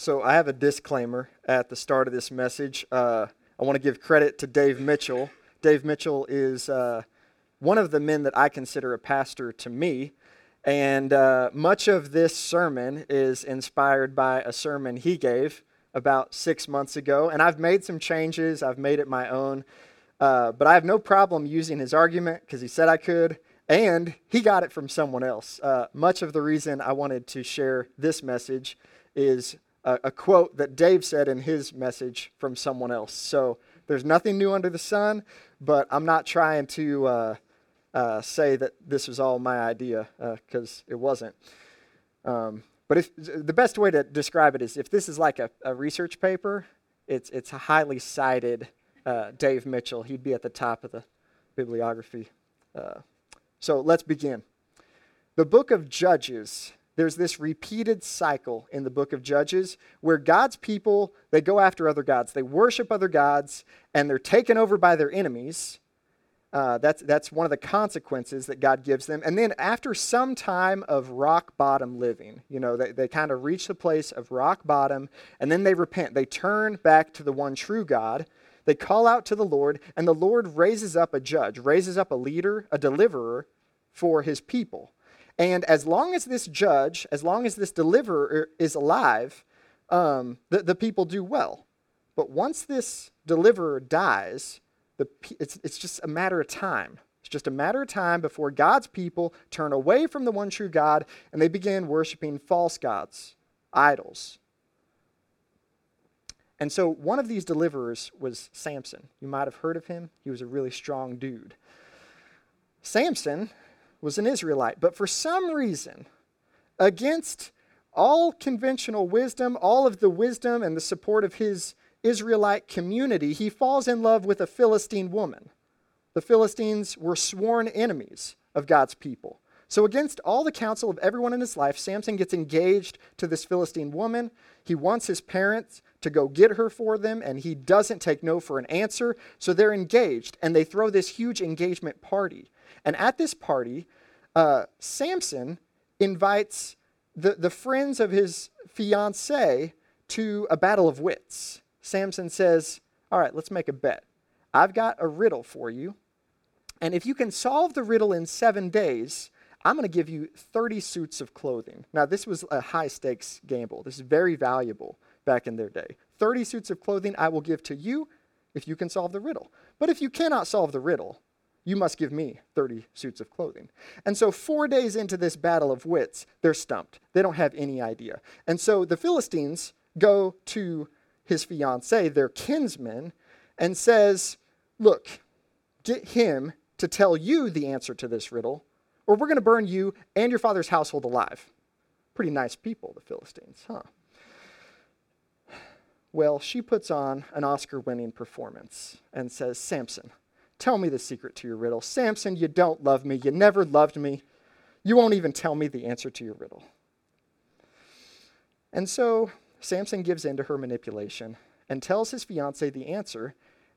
So I have a disclaimer at the start of this message. Uh, I want to give credit to Dave Mitchell. Dave Mitchell is uh, one of the men that I consider a pastor to me. And uh, much of this sermon is inspired by a sermon he gave about six months ago. And I've made some changes, I've made it my own. Uh, but I have no problem using his argument because he said I could. And he got it from someone else. Uh, much of the reason I wanted to share this message is a, a quote that Dave said in his message from someone else. So there's nothing new under the sun, but I'm not trying to uh, uh, say that this was all my idea because uh, it wasn't. Um, but if, the best way to describe it is if this is like a, a research paper, it's, it's highly cited uh, Dave Mitchell. He'd be at the top of the bibliography. Uh, so let's begin. The book of Judges there's this repeated cycle in the book of Judges where God's people, they go after other gods. They worship other gods and they're taken over by their enemies. Uh, that's, that's one of the consequences that God gives them. And then after some time of rock bottom living, you know, they, they kind of reach the place of rock bottom and then they repent. They turn back to the one true God. They call out to the Lord and the Lord raises up a judge, raises up a leader, a deliverer for his people. And as long as this judge, as long as this deliverer is alive, um, the, the people do well. But once this deliverer dies, the, it's, it's just a matter of time. It's just a matter of time before God's people turn away from the one true God and they begin worshiping false gods, idols. And so one of these deliverers was Samson. You might have heard of him. He was a really strong dude. Samson was an Israelite. But for some reason, against all conventional wisdom, all of the wisdom and the support of his Israelite community, he falls in love with a Philistine woman. The Philistines were sworn enemies of God's people. So, against all the counsel of everyone in his life, Samson gets engaged to this Philistine woman. He wants his parents to go get her for them, and he doesn't take no for an answer. So, they're engaged, and they throw this huge engagement party. And at this party, uh, Samson invites the, the friends of his fiancee to a battle of wits. Samson says, All right, let's make a bet. I've got a riddle for you. And if you can solve the riddle in seven days, I'm going to give you 30 suits of clothing. Now, this was a high stakes gamble. This is very valuable back in their day. 30 suits of clothing I will give to you if you can solve the riddle. But if you cannot solve the riddle, you must give me 30 suits of clothing. And so, four days into this battle of wits, they're stumped. They don't have any idea. And so the Philistines go to his fiancee, their kinsman, and says, Look, get him to tell you the answer to this riddle, or we're going to burn you and your father's household alive. Pretty nice people, the Philistines, huh? Well, she puts on an Oscar winning performance and says, Samson, Tell me the secret to your riddle. Samson, you don't love me. You never loved me. You won't even tell me the answer to your riddle. And so Samson gives in to her manipulation and tells his fiancee the answer.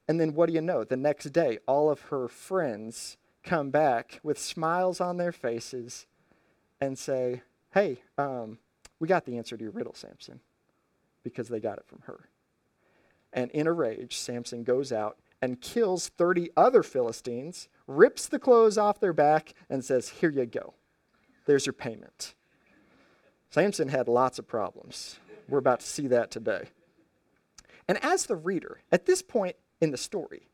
And then what do you know? The next day, all of her friends come back with smiles on their faces and say, Hey, um, we got the answer to your riddle, Samson, because they got it from her. And in a rage, Samson goes out and kills 30 other Philistines, rips the clothes off their back, and says, Here you go. There's your payment. Samson had lots of problems. We're about to see that today. And as the reader, at this point in the story,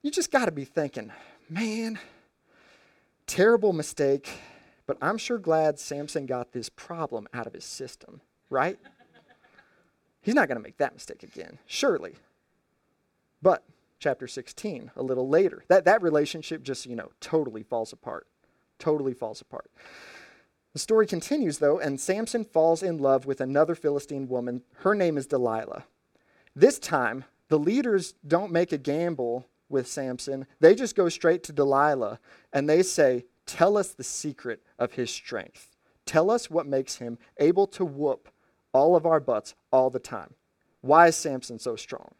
you just got to be thinking, man, terrible mistake, but I'm sure glad Samson got this problem out of his system, right? He's not going to make that mistake again, surely. But chapter 16, a little later, that, that relationship just, you know, totally falls apart. Totally falls apart. The story continues, though, and Samson falls in love with another Philistine woman. Her name is Delilah. This time, the leaders don't make a gamble with Samson. They just go straight to Delilah and they say, Tell us the secret of his strength. Tell us what makes him able to whoop all of our butts all the time. Why is Samson so strong?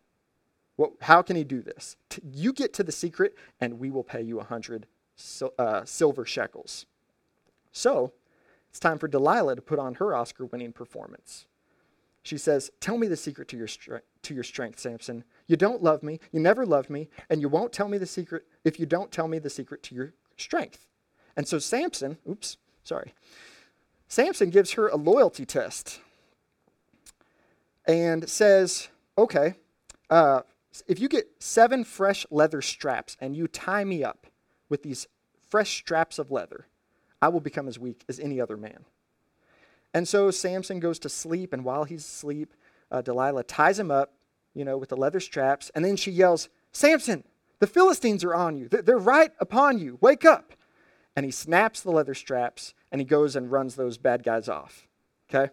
What, how can he do this? T- you get to the secret, and we will pay you a hundred uh, silver shekels. So, it's time for Delilah to put on her Oscar winning performance. She says, Tell me the secret to your, stre- to your strength, Samson. You don't love me, you never loved me, and you won't tell me the secret if you don't tell me the secret to your strength. And so Samson, oops, sorry. Samson gives her a loyalty test and says, Okay, uh, if you get seven fresh leather straps and you tie me up with these fresh straps of leather, I will become as weak as any other man. And so Samson goes to sleep, and while he's asleep, uh, Delilah ties him up, you know, with the leather straps, and then she yells, Samson, the Philistines are on you. They're right upon you. Wake up. And he snaps the leather straps and he goes and runs those bad guys off. Okay?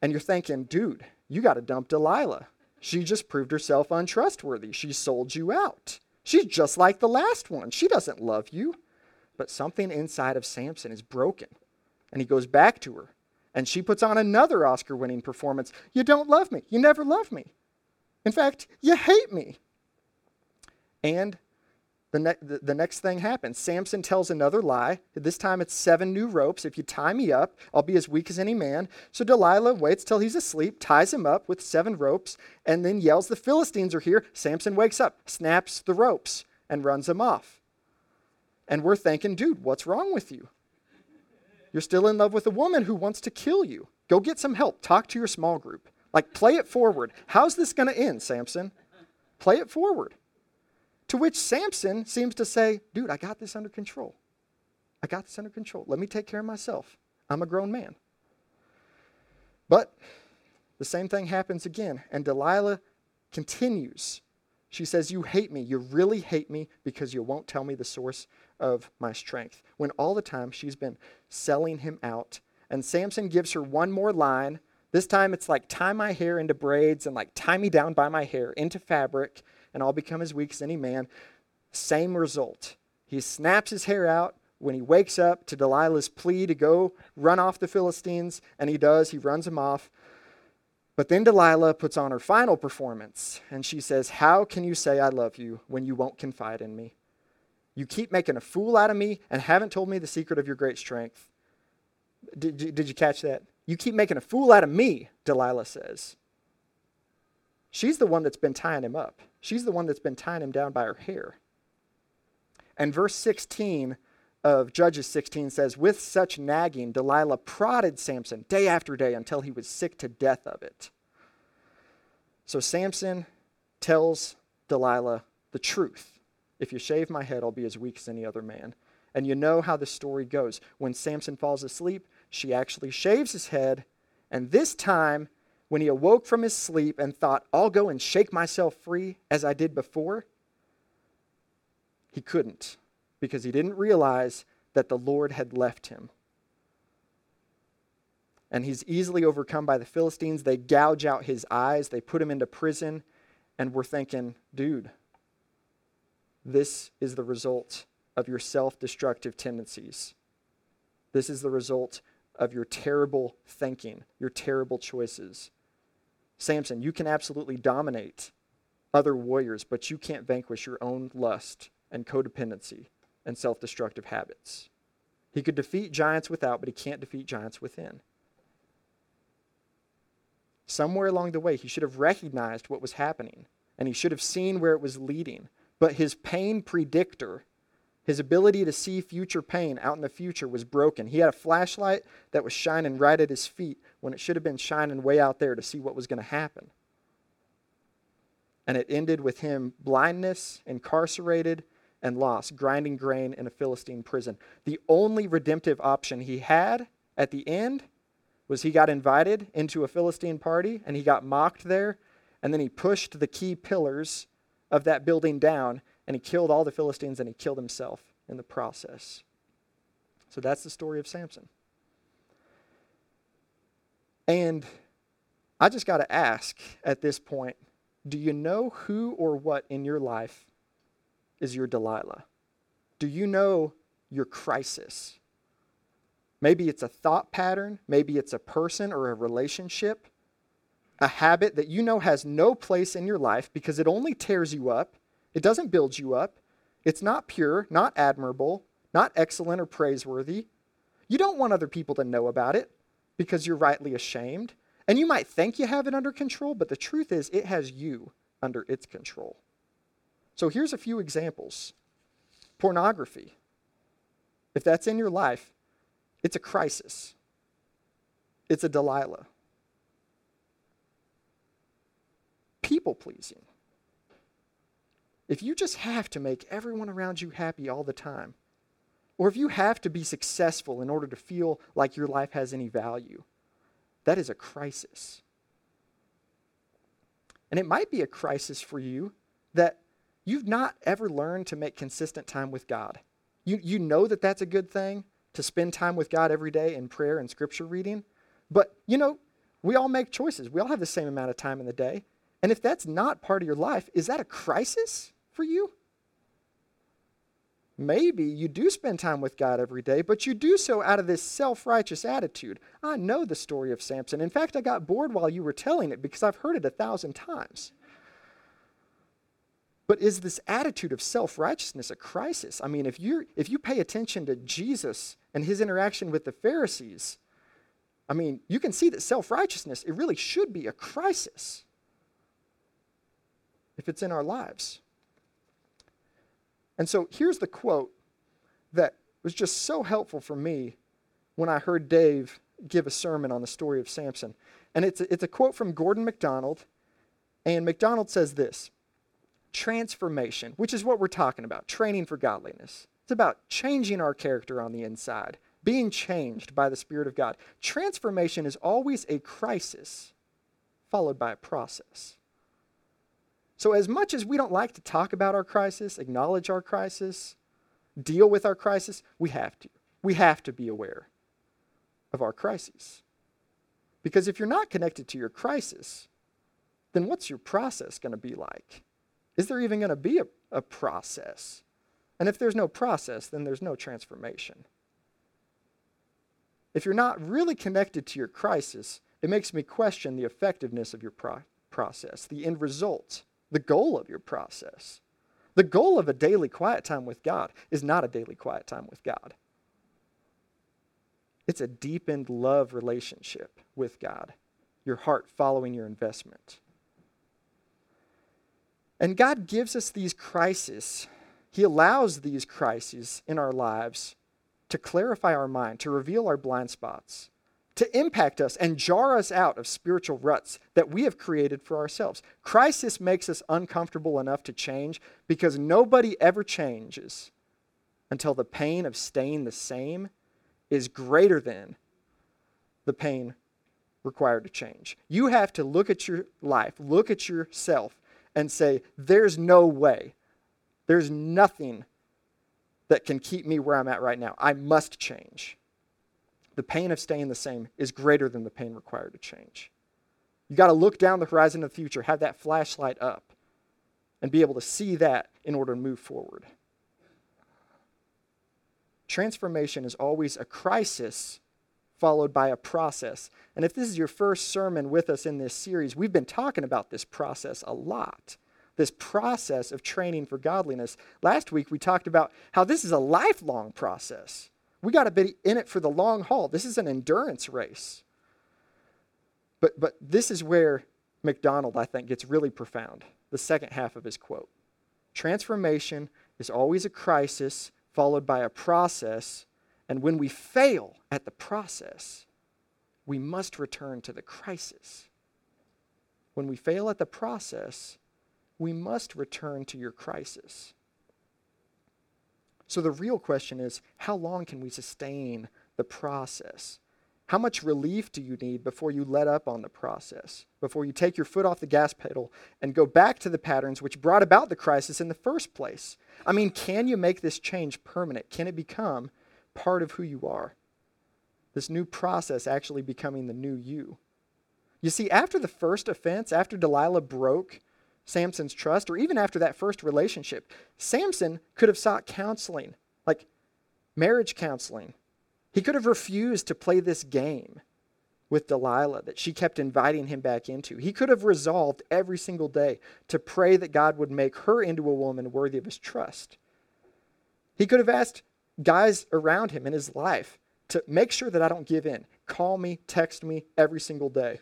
And you're thinking, dude, you got to dump Delilah. She just proved herself untrustworthy. She sold you out. She's just like the last one. She doesn't love you. But something inside of Samson is broken. And he goes back to her. And she puts on another Oscar winning performance. You don't love me. You never love me. In fact, you hate me. And the, ne- the, next thing happens. Samson tells another lie. This time it's seven new ropes. If you tie me up, I'll be as weak as any man. So Delilah waits till he's asleep, ties him up with seven ropes, and then yells, The Philistines are here. Samson wakes up, snaps the ropes, and runs him off. And we're thinking, dude, what's wrong with you? You're still in love with a woman who wants to kill you. Go get some help. Talk to your small group. Like, play it forward. How's this going to end, Samson? Play it forward. To which Samson seems to say, Dude, I got this under control. I got this under control. Let me take care of myself. I'm a grown man. But the same thing happens again, and Delilah continues. She says, You hate me. You really hate me because you won't tell me the source of my strength. When all the time she's been selling him out. And Samson gives her one more line. This time it's like, tie my hair into braids and like tie me down by my hair into fabric and I'll become as weak as any man. Same result. He snaps his hair out when he wakes up to Delilah's plea to go run off the Philistines, and he does. He runs him off. But then Delilah puts on her final performance, and she says, How can you say I love you when you won't confide in me? You keep making a fool out of me and haven't told me the secret of your great strength. Did, did you catch that? You keep making a fool out of me, Delilah says. She's the one that's been tying him up. She's the one that's been tying him down by her hair. And verse 16 of Judges 16 says, With such nagging, Delilah prodded Samson day after day until he was sick to death of it. So Samson tells Delilah the truth. If you shave my head, I'll be as weak as any other man. And you know how the story goes. When Samson falls asleep, she actually shaves his head, and this time when he awoke from his sleep and thought, I'll go and shake myself free as I did before, he couldn't because he didn't realize that the Lord had left him. And he's easily overcome by the Philistines. They gouge out his eyes, they put him into prison, and we're thinking, dude, this is the result of your self destructive tendencies. This is the result of your terrible thinking, your terrible choices. Samson, you can absolutely dominate other warriors, but you can't vanquish your own lust and codependency and self destructive habits. He could defeat giants without, but he can't defeat giants within. Somewhere along the way, he should have recognized what was happening and he should have seen where it was leading. But his pain predictor his ability to see future pain out in the future was broken. He had a flashlight that was shining right at his feet when it should have been shining way out there to see what was going to happen. And it ended with him blindness, incarcerated, and lost, grinding grain in a Philistine prison. The only redemptive option he had at the end was he got invited into a Philistine party and he got mocked there, and then he pushed the key pillars of that building down and he killed all the Philistines and he killed himself in the process. So that's the story of Samson. And I just got to ask at this point do you know who or what in your life is your Delilah? Do you know your crisis? Maybe it's a thought pattern, maybe it's a person or a relationship, a habit that you know has no place in your life because it only tears you up it doesn't build you up. It's not pure, not admirable, not excellent or praiseworthy. You don't want other people to know about it because you're rightly ashamed. And you might think you have it under control, but the truth is, it has you under its control. So here's a few examples pornography. If that's in your life, it's a crisis, it's a Delilah. People pleasing. If you just have to make everyone around you happy all the time, or if you have to be successful in order to feel like your life has any value, that is a crisis. And it might be a crisis for you that you've not ever learned to make consistent time with God. You, you know that that's a good thing to spend time with God every day in prayer and scripture reading. But, you know, we all make choices. We all have the same amount of time in the day. And if that's not part of your life, is that a crisis for you? Maybe you do spend time with God every day, but you do so out of this self righteous attitude. I know the story of Samson. In fact, I got bored while you were telling it because I've heard it a thousand times. But is this attitude of self righteousness a crisis? I mean, if, you if you pay attention to Jesus and his interaction with the Pharisees, I mean, you can see that self righteousness, it really should be a crisis if it's in our lives. And so here's the quote that was just so helpful for me when I heard Dave give a sermon on the story of Samson. And it's a, it's a quote from Gordon MacDonald. And MacDonald says this transformation, which is what we're talking about training for godliness. It's about changing our character on the inside, being changed by the Spirit of God. Transformation is always a crisis followed by a process. So, as much as we don't like to talk about our crisis, acknowledge our crisis, deal with our crisis, we have to. We have to be aware of our crises. Because if you're not connected to your crisis, then what's your process going to be like? Is there even going to be a, a process? And if there's no process, then there's no transformation. If you're not really connected to your crisis, it makes me question the effectiveness of your pro- process, the end result the goal of your process. The goal of a daily quiet time with God is not a daily quiet time with God. It's a deepened love relationship with God, your heart following your investment. And God gives us these crises. He allows these crises in our lives to clarify our mind, to reveal our blind spots, to impact us and jar us out of spiritual ruts that we have created for ourselves. Crisis makes us uncomfortable enough to change because nobody ever changes until the pain of staying the same is greater than the pain required to change. You have to look at your life, look at yourself, and say, There's no way, there's nothing that can keep me where I'm at right now. I must change the pain of staying the same is greater than the pain required to change. You got to look down the horizon of the future, have that flashlight up, and be able to see that in order to move forward. Transformation is always a crisis followed by a process. And if this is your first sermon with us in this series, we've been talking about this process a lot. This process of training for godliness. Last week, we talked about how this is a lifelong process. We got to be in it for the long haul. This is an endurance race. But, but this is where MacDonald, I think, gets really profound. The second half of his quote Transformation is always a crisis followed by a process, and when we fail at the process, we must return to the crisis. When we fail at the process, we must return to your crisis. So the real question is how long can we sustain the process? How much relief do you need before you let up on the process, before you take your foot off the gas pedal and go back to the patterns which brought about the crisis in the first place? I mean, can you make this change permanent? Can it become part of who you are? This new process actually becoming the new you. You see, after the first offense, after Delilah broke Samson's trust, or even after that first relationship, Samson could have sought counseling, like marriage counseling. He could have refused to play this game with Delilah that she kept inviting him back into. He could have resolved every single day to pray that God would make her into a woman worthy of his trust. He could have asked guys around him in his life to make sure that I don't give in. Call me, text me every single day.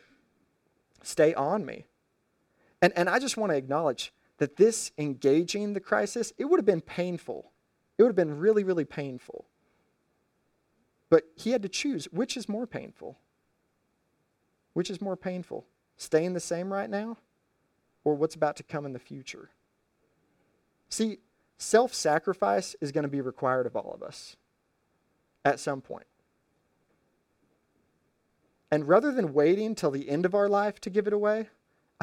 stay on me. And, and I just want to acknowledge that this engaging the crisis, it would have been painful. It would have been really, really painful. But he had to choose which is more painful? Which is more painful? Staying the same right now or what's about to come in the future? See, self sacrifice is going to be required of all of us at some point. And rather than waiting till the end of our life to give it away,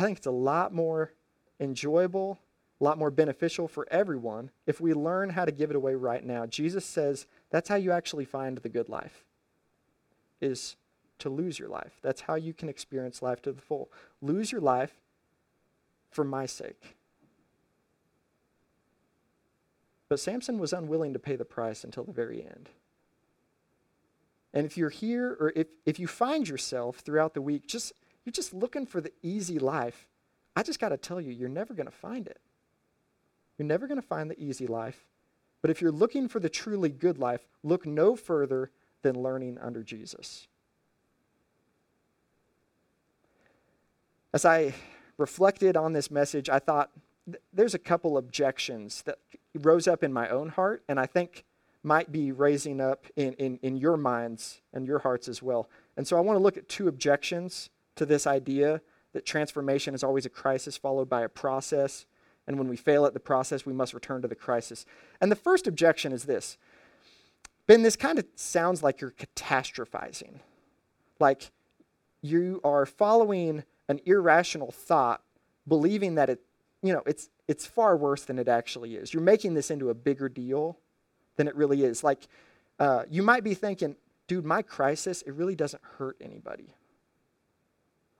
I think it's a lot more enjoyable, a lot more beneficial for everyone if we learn how to give it away right now. Jesus says that's how you actually find the good life. Is to lose your life. That's how you can experience life to the full. Lose your life for my sake. But Samson was unwilling to pay the price until the very end. And if you're here or if, if you find yourself throughout the week just you're just looking for the easy life, I just got to tell you, you're never going to find it. You're never going to find the easy life. But if you're looking for the truly good life, look no further than learning under Jesus. As I reflected on this message, I thought th- there's a couple objections that rose up in my own heart, and I think might be raising up in, in, in your minds and your hearts as well. And so I want to look at two objections to this idea that transformation is always a crisis followed by a process. And when we fail at the process, we must return to the crisis. And the first objection is this Ben, this kind of sounds like you're catastrophizing. Like you are following an irrational thought, believing that it, you know, it's, it's far worse than it actually is. You're making this into a bigger deal than it really is. Like, uh, you might be thinking, dude, my crisis, it really doesn't hurt anybody.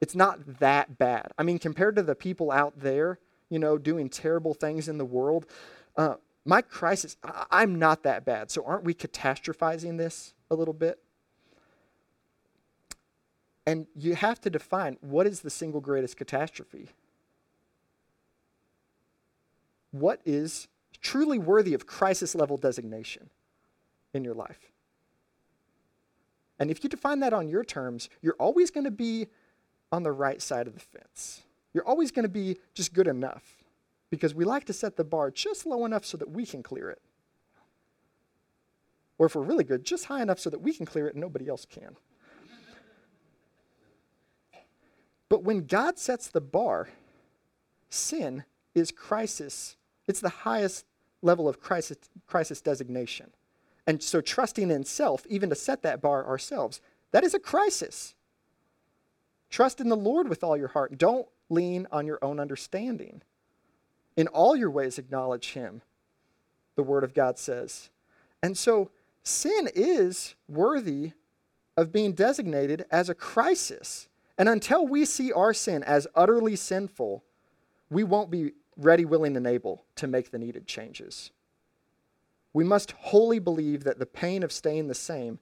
It's not that bad. I mean, compared to the people out there, you know, doing terrible things in the world, uh, my crisis, I- I'm not that bad. So aren't we catastrophizing this a little bit? And you have to define what is the single greatest catastrophe? What is truly worthy of crisis level designation in your life? And if you define that on your terms, you're always going to be on the right side of the fence. You're always going to be just good enough because we like to set the bar just low enough so that we can clear it. Or if we're really good, just high enough so that we can clear it and nobody else can. But when God sets the bar, sin is crisis. It's the highest level of crisis, crisis designation. And so trusting in self, even to set that bar ourselves, that is a crisis. Trust in the Lord with all your heart. Don't lean on your own understanding. In all your ways, acknowledge Him, the Word of God says. And so sin is worthy of being designated as a crisis. And until we see our sin as utterly sinful, we won't be ready, willing, and able to make the needed changes. We must wholly believe that the pain of staying the same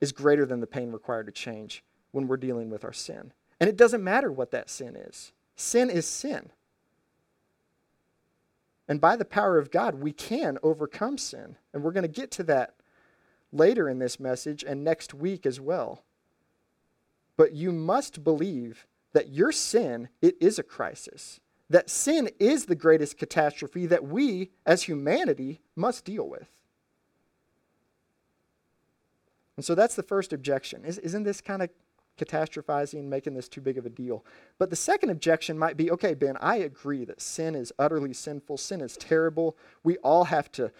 is greater than the pain required to change when we're dealing with our sin. And it doesn't matter what that sin is, sin is sin. And by the power of God, we can overcome sin. And we're going to get to that later in this message and next week as well. But you must believe that your sin, it is a crisis. That sin is the greatest catastrophe that we as humanity must deal with. And so that's the first objection. Isn't this kind of catastrophizing, making this too big of a deal. But the second objection might be okay, Ben, I agree that sin is utterly sinful, sin is terrible. We all have to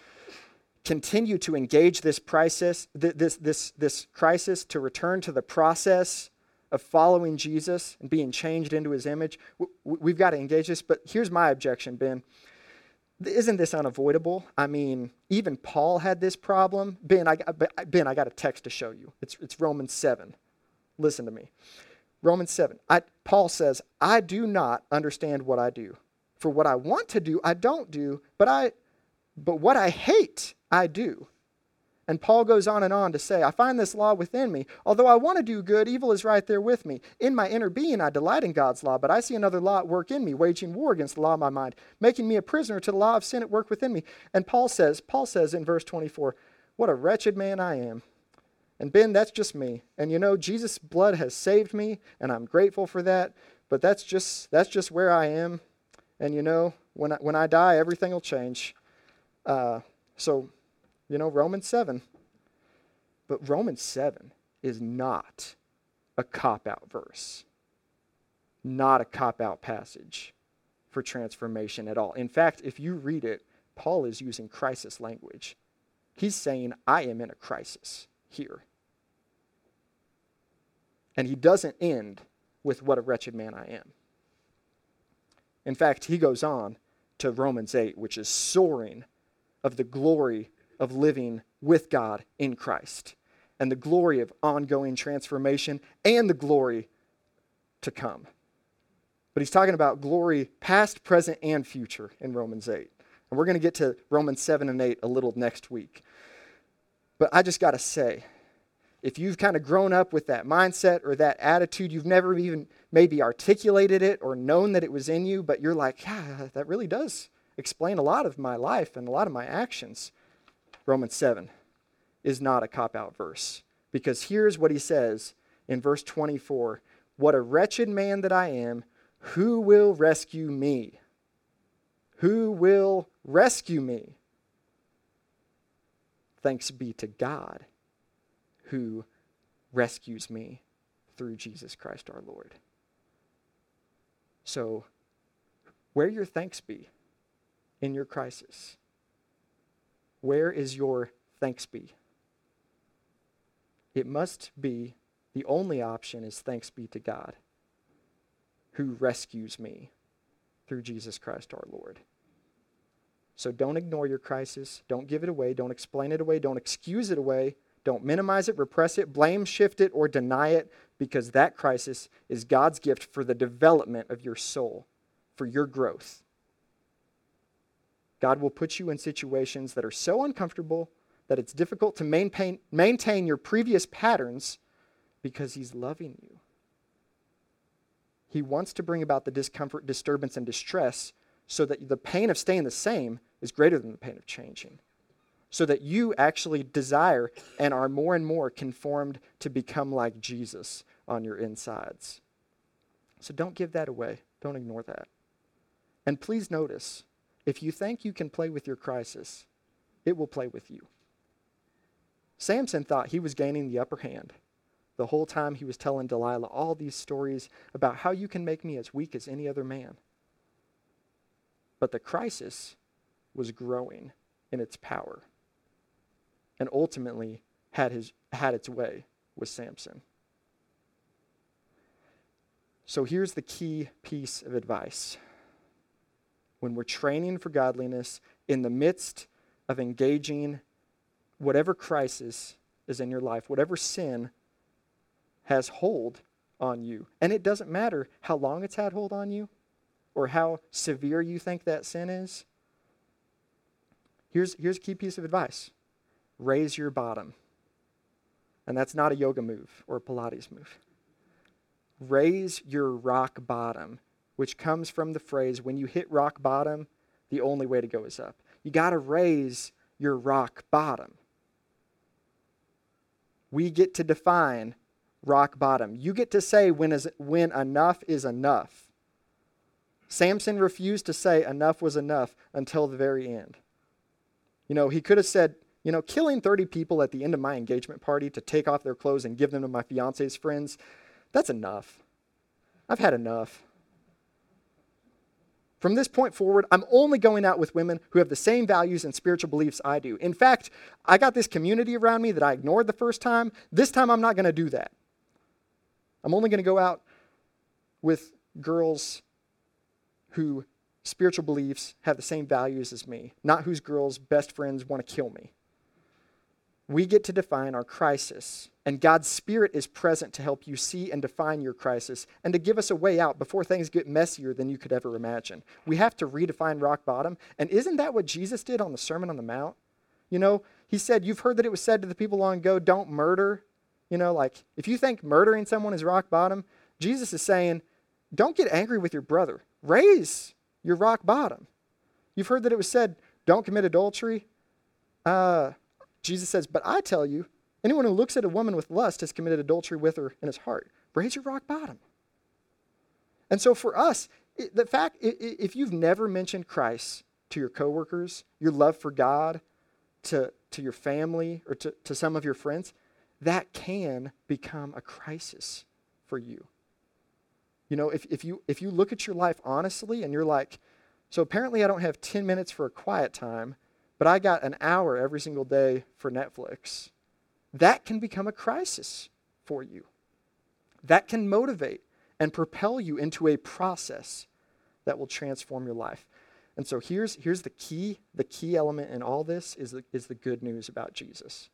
continue to engage this crisis, this, this, this crisis to return to the process of following Jesus and being changed into his image. We've got to engage this. But here's my objection, Ben. Isn't this unavoidable? I mean, even Paul had this problem. Ben, I, ben, I got a text to show you. It's, it's Romans 7. Listen to me. Romans 7. I, Paul says, I do not understand what I do. For what I want to do, I don't do, but I but what I hate, I do. And Paul goes on and on to say, I find this law within me. Although I want to do good, evil is right there with me. In my inner being, I delight in God's law, but I see another law at work in me, waging war against the law of my mind, making me a prisoner to the law of sin at work within me. And Paul says, Paul says in verse 24, What a wretched man I am. And Ben, that's just me. And you know, Jesus' blood has saved me, and I'm grateful for that. but that's just that's just where I am. And you know, when I, when I die, everything will change. Uh, so, you know, Romans 7. But Romans 7 is not a cop out verse, not a cop out passage for transformation at all. In fact, if you read it, Paul is using crisis language. He's saying, I am in a crisis here. And he doesn't end with what a wretched man I am. In fact, he goes on to Romans 8, which is soaring of the glory of living with God in Christ and the glory of ongoing transformation and the glory to come. But he's talking about glory past, present, and future in Romans 8. And we're going to get to Romans 7 and 8 a little next week. But I just got to say, if you've kind of grown up with that mindset or that attitude, you've never even maybe articulated it or known that it was in you, but you're like, yeah, that really does explain a lot of my life and a lot of my actions. Romans 7 is not a cop out verse because here's what he says in verse 24 What a wretched man that I am, who will rescue me? Who will rescue me? Thanks be to God who rescues me through Jesus Christ our Lord. So, where your thanks be in your crisis? Where is your thanks be? It must be the only option is thanks be to God who rescues me through Jesus Christ our Lord. So don't ignore your crisis. Don't give it away. Don't explain it away. Don't excuse it away. Don't minimize it, repress it, blame, shift it, or deny it, because that crisis is God's gift for the development of your soul, for your growth. God will put you in situations that are so uncomfortable that it's difficult to maintain, maintain your previous patterns because He's loving you. He wants to bring about the discomfort, disturbance, and distress so that the pain of staying the same is greater than the pain of changing so that you actually desire and are more and more conformed to become like Jesus on your insides. So don't give that away. Don't ignore that. And please notice if you think you can play with your crisis, it will play with you. Samson thought he was gaining the upper hand. The whole time he was telling Delilah all these stories about how you can make me as weak as any other man. But the crisis was growing in its power and ultimately had, his, had its way with Samson. So here's the key piece of advice. When we're training for godliness, in the midst of engaging whatever crisis is in your life, whatever sin has hold on you, and it doesn't matter how long it's had hold on you or how severe you think that sin is, here's, here's a key piece of advice raise your bottom. And that's not a yoga move or a Pilates move. Raise your rock bottom, which comes from the phrase when you hit rock bottom, the only way to go is up. You got to raise your rock bottom. We get to define rock bottom. You get to say when, is, when enough is enough. Samson refused to say enough was enough until the very end. You know, he could have said, you know, killing 30 people at the end of my engagement party to take off their clothes and give them to my fiance's friends, that's enough. I've had enough. From this point forward, I'm only going out with women who have the same values and spiritual beliefs I do. In fact, I got this community around me that I ignored the first time. This time, I'm not going to do that. I'm only going to go out with girls who spiritual beliefs have the same values as me, not whose girls' best friends want to kill me we get to define our crisis. And God's Spirit is present to help you see and define your crisis and to give us a way out before things get messier than you could ever imagine. We have to redefine rock bottom. And isn't that what Jesus did on the Sermon on the Mount? You know, he said, You've heard that it was said to the people long ago, don't murder. You know, like if you think murdering someone is rock bottom, Jesus is saying, Don't get angry with your brother. Raise your rock bottom. You've heard that it was said, Don't commit adultery. Uh, Jesus says, But I tell you, anyone who looks at a woman with lust has committed adultery with her in his heart. Raise your rock bottom. And so for us, the fact, if you've never mentioned Christ to your coworkers, your love for God, to, to your family, or to, to some of your friends, that can become a crisis for you. You know, if, if, you, if you look at your life honestly and you're like, so apparently I don't have 10 minutes for a quiet time, but I got an hour every single day for Netflix, that can become a crisis for you. That can motivate and propel you into a process that will transform your life. And so here's, here's the key, the key element in all this is the, is the good news about Jesus.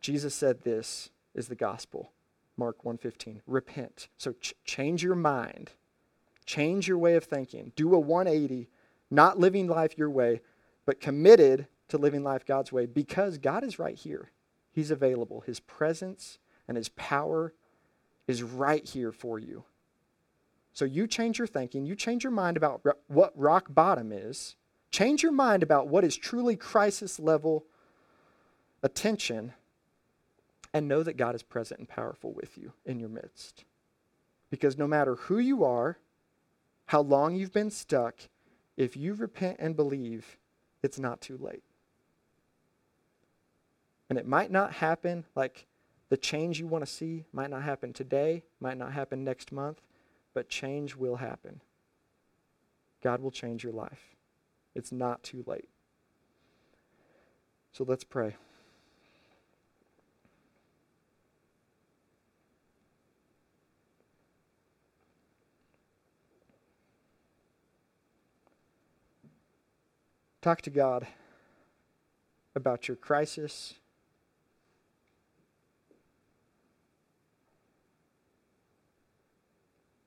Jesus said this is the gospel. Mark 1:15. Repent. So ch- change your mind. Change your way of thinking. Do a 180, not living life your way, but committed to living life God's way because God is right here. He's available. His presence and his power is right here for you. So you change your thinking, you change your mind about what rock bottom is, change your mind about what is truly crisis level attention, and know that God is present and powerful with you in your midst. Because no matter who you are, how long you've been stuck, if you repent and believe, it's not too late. And it might not happen like the change you want to see might not happen today, might not happen next month, but change will happen. God will change your life. It's not too late. So let's pray. Talk to God about your crisis.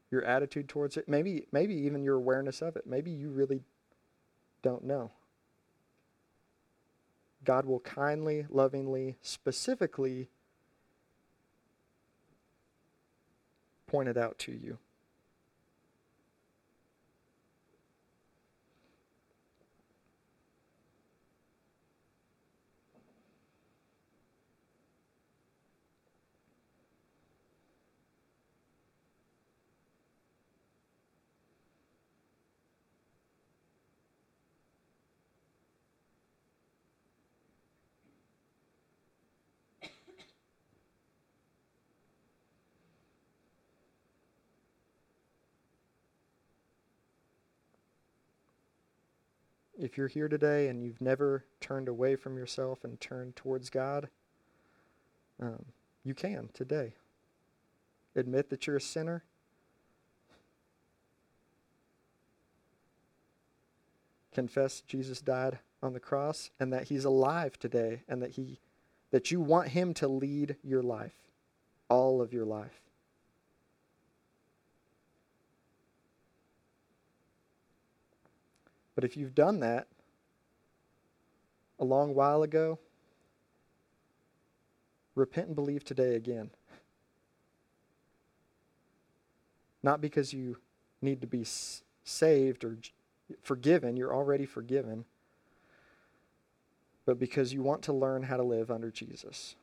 Your attitude towards it, maybe maybe even your awareness of it. Maybe you really don't know. God will kindly, lovingly, specifically point it out to you. If you're here today and you've never turned away from yourself and turned towards God, um, you can today. Admit that you're a sinner. Confess Jesus died on the cross and that he's alive today and that he that you want him to lead your life, all of your life. But if you've done that a long while ago, repent and believe today again. Not because you need to be saved or forgiven, you're already forgiven, but because you want to learn how to live under Jesus.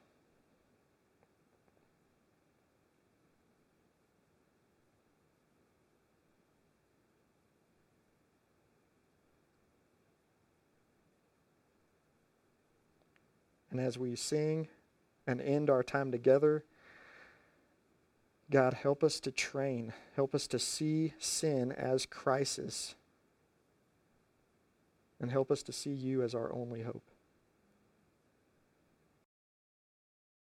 And as we sing and end our time together, God, help us to train, help us to see sin as crisis, and help us to see you as our only hope.